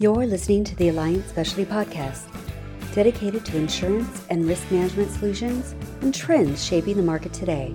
You're listening to the Alliant Specialty Podcast, dedicated to insurance and risk management solutions and trends shaping the market today.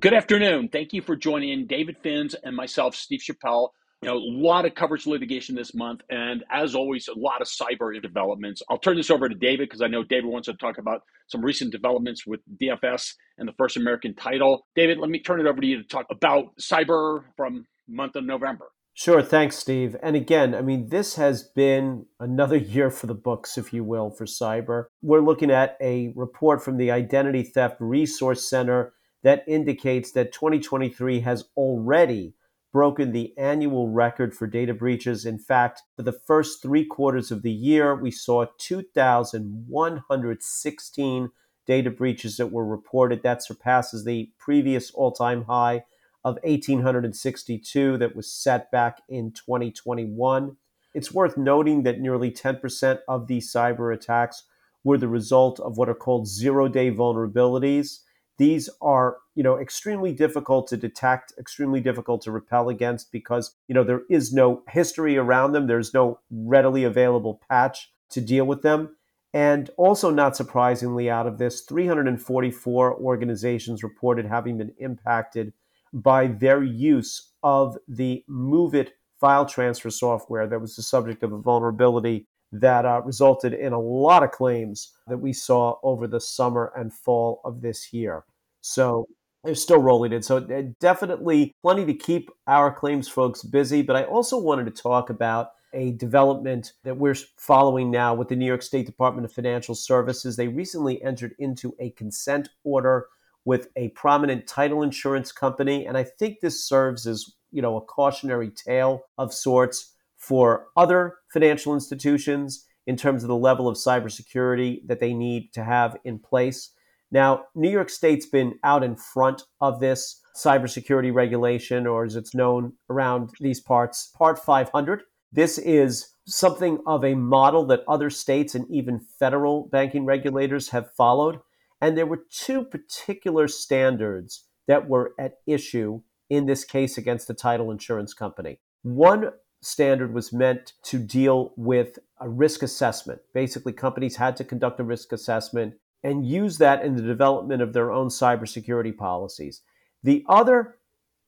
Good afternoon. Thank you for joining in. David Finz and myself, Steve Shappell. You know, a lot of coverage litigation this month, and as always, a lot of cyber developments. I'll turn this over to David because I know David wants to talk about some recent developments with DFS and the First American title. David, let me turn it over to you to talk about cyber from month of November. Sure. Thanks, Steve. And again, I mean, this has been another year for the books, if you will, for cyber. We're looking at a report from the Identity Theft Resource Center that indicates that 2023 has already broken the annual record for data breaches. In fact, for the first three quarters of the year, we saw 2,116 data breaches that were reported. That surpasses the previous all time high of 1,862 that was set back in 2021. It's worth noting that nearly 10% of these cyber attacks were the result of what are called zero day vulnerabilities. These are, you know, extremely difficult to detect, extremely difficult to repel against because, you know, there is no history around them. There's no readily available patch to deal with them. And also, not surprisingly, out of this, 344 organizations reported having been impacted by their use of the MOVEit file transfer software that was the subject of a vulnerability that uh, resulted in a lot of claims that we saw over the summer and fall of this year. So they're still rolling in. So uh, definitely plenty to keep our claims folks busy. But I also wanted to talk about a development that we're following now with the New York State Department of Financial Services. They recently entered into a consent order with a prominent title insurance company. And I think this serves as, you know, a cautionary tale of sorts for other financial institutions in terms of the level of cybersecurity that they need to have in place. Now, New York State's been out in front of this cybersecurity regulation, or as it's known around these parts, Part 500. This is something of a model that other states and even federal banking regulators have followed. And there were two particular standards that were at issue in this case against the title insurance company. One standard was meant to deal with a risk assessment. Basically, companies had to conduct a risk assessment and use that in the development of their own cybersecurity policies. The other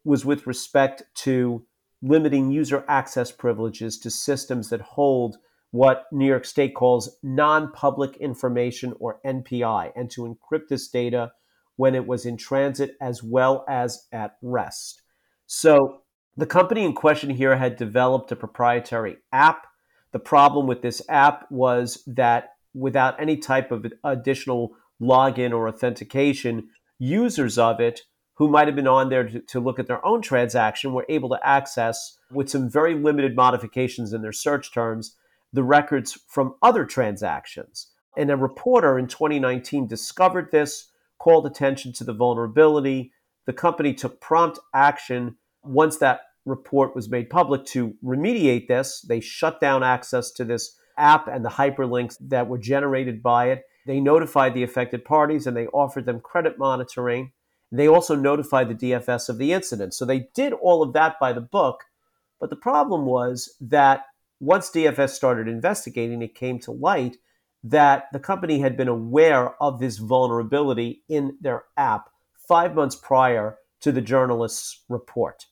was with respect to limiting user access privileges to systems that hold what New York State calls non public information or NPI, and to encrypt this data when it was in transit as well as at rest. So the company in question here had developed a proprietary app. The problem with this app was that without any type of additional login or authentication, users of it who might have been on there to, to, look at their own transaction were able to access, with some very limited modifications in their search terms, the records from other transactions. And a reporter in 2019 discovered this, called attention to the vulnerability. The company took prompt action once that report was made public to remediate this. They shut down access to this app and the hyperlinks that were generated by it. They notified the affected parties and they offered them credit monitoring. They also notified the DFS of the incident. So they did all of that by the book. But the problem was that once DFS started investigating, it came to light that the company had been aware of this vulnerability in their app five months prior to the journalist's report.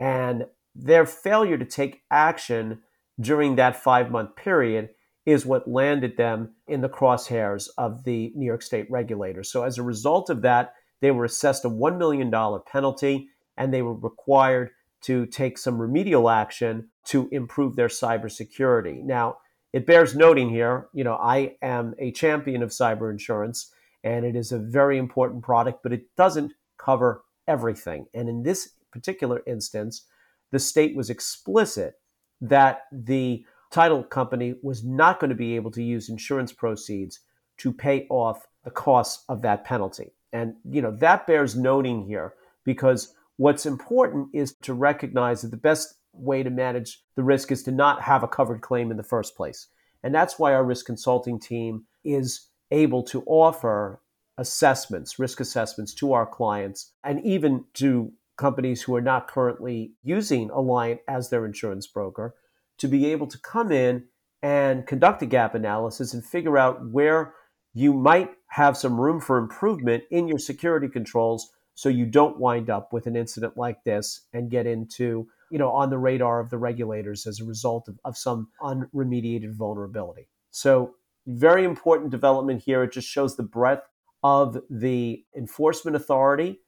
And their failure to take action during that five month period is what landed them in the crosshairs of the New York State regulators. So, as a result of that, they were assessed a $1 million penalty and they were required to take some remedial action to improve their cybersecurity. Now, it bears noting here, you know, I am a champion of cyber insurance and it is a very important product, but it doesn't cover everything. And in this particular instance, the state was explicit that the title company was not going to be able to use insurance proceeds to pay off the costs of that penalty. And you know, that bears noting here because what's important is to recognize that the best way to manage the risk is to not have a covered claim in the first place. And that's why our risk consulting team is able to offer assessments, risk assessments to our clients and even to companies who are not currently using Alliant as their insurance broker to be able to come in and conduct a gap analysis and figure out where you might have some room for improvement in your security controls so you don't wind up with an incident like this and get into you know on the radar of the regulators as a result of, of some unremediated vulnerability so very important development here it just shows the breadth of the enforcement authority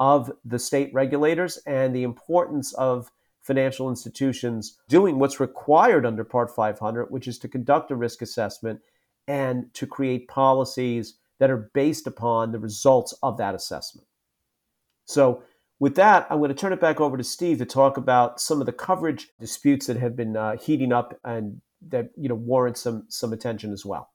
of the state regulators and the importance of financial institutions doing what's required under part 500 which is to conduct a risk assessment and to create policies that are based upon the results of that assessment. So, with that, I'm going to turn it back over to Steve to talk about some of the coverage disputes that have been uh, heating up and that you know warrant some some attention as well.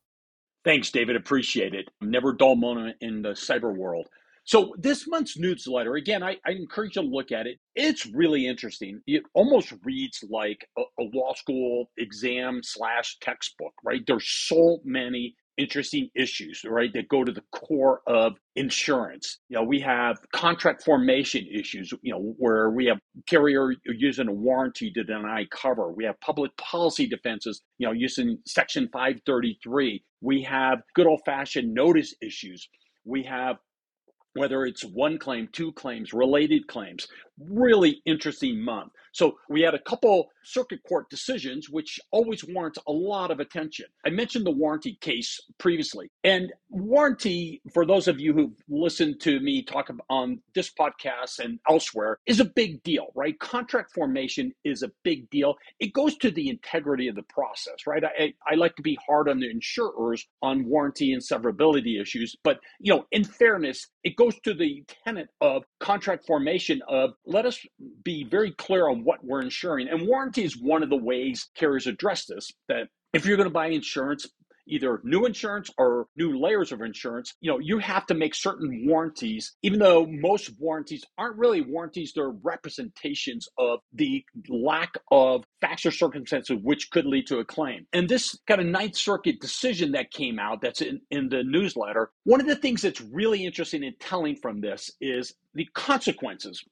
Thanks, David. Appreciate it. Never dull moment in the cyber world. So this month's newsletter, again, I, I, encourage you to look at it. It's really interesting. It almost reads like a, a law school exam slash textbook, right? There's so many interesting issues, right, that go to the core of insurance. You know, we have contract formation issues, you know, where we have carrier using a warranty to deny cover. We have public policy defenses, you know, using Section 533. We have good old fashioned notice issues. We have whether it's one claim, two claims, related claims. Really interesting month. So we had a couple circuit court decisions, which always warrants a lot of attention. I mentioned the warranty case previously, and warranty, for those of you who've listened to me talk on this podcast and elsewhere, is a big deal, right? Contract formation is a big deal. It goes to the integrity of the process, right? I, I like to be hard on the insurers on warranty and severability issues, but you know, in fairness, it goes to the tenet of contract formation of let us be very clear on what we're insuring. And warranty is one of the ways carriers address this that if you're going to buy insurance, either new insurance or new layers of insurance, you know, you have to make certain warranties, even though most warranties aren't really warranties, they're representations of the lack of facts or circumstances which could lead to a claim. And this kind of Ninth Circuit decision that came out that's in, in the newsletter, one of the things that's really interesting and telling from this is the consequences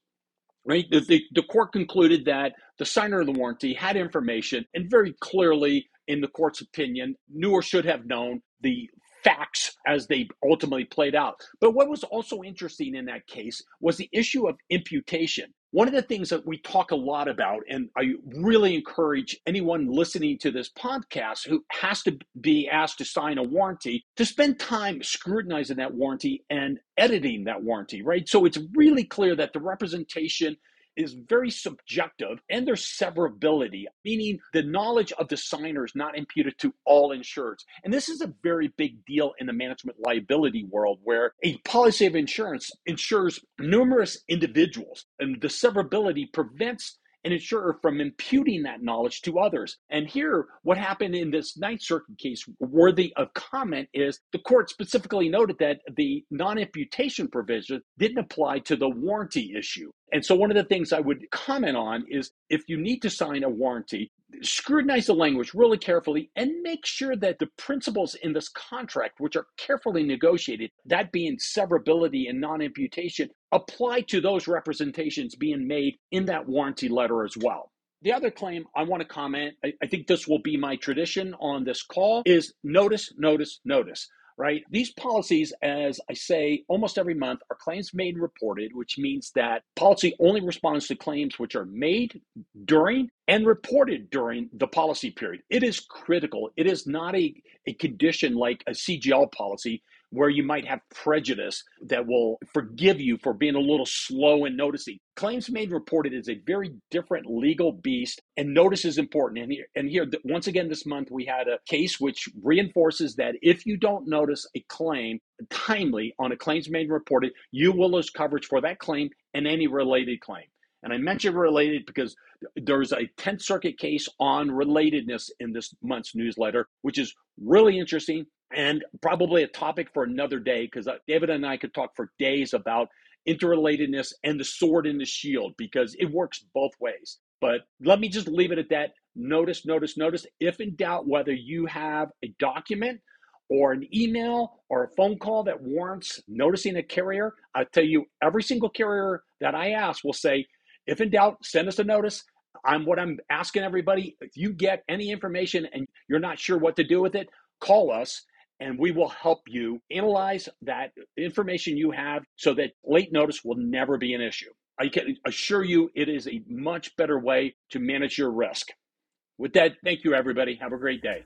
right? The, the, court concluded that the signer of the warranty had information and very clearly, in the court's opinion, knew or should have known the facts as they ultimately played out. But what was also interesting in that case was the issue of imputation. One of the things that we talk a lot about, and I really encourage anyone listening to this podcast who has to be asked to sign a warranty to spend time scrutinizing that warranty and editing that warranty, right? So it's really clear that the representation is very subjective and there's severability, meaning the knowledge of the signer is not imputed to all insureds. And this is a very big deal in the management liability world where a policy of insurance insures numerous individuals and the severability prevents an insurer from imputing that knowledge to others. And here, what happened in this Ninth Circuit case, worthy of comment, is the court specifically noted that the non imputation provision didn't apply to the warranty issue. And so, one of the things I would comment on is if you need to sign a warranty, scrutinize the language really carefully and make sure that the principles in this contract, which are carefully negotiated, that being severability and non imputation, apply to those representations being made in that warranty letter as well. The other claim I want to comment, I, I think this will be my tradition on this call, is notice, notice, notice right? These policies, as I say almost every month, are claims made and reported, which means that policy only responds to claims which are made during and reported during the policy period. It is critical. It is not a, a condition like a CGL policy where you might have prejudice that will forgive you for being a little slow in noticing. Claims made reported is a very different legal beast, and notice is important. And here, and here, once again, this month we had a case which reinforces that if you don't notice a claim timely on a claims made reported, you will lose coverage for that claim and any related claim. And I mention related because there's a 10th Circuit case on relatedness in this month's newsletter, which is really interesting and probably a topic for another day because uh, David and I could talk for days about interrelatedness and the sword and the shield because it works both ways. But let me just leave it at that. Notice, notice, notice. If in doubt whether you have a document or an email or a phone call that warrants noticing a carrier, I tell you, every single carrier that I ask will say, if in doubt, send us a notice. I'm what I'm asking everybody. If you get any information and you're not sure what to do with it, call us and we will help you analyze that information you have so that late notice will never be an issue. I can assure you it is a much better way to manage your risk. With that, thank you, everybody. Have a great day.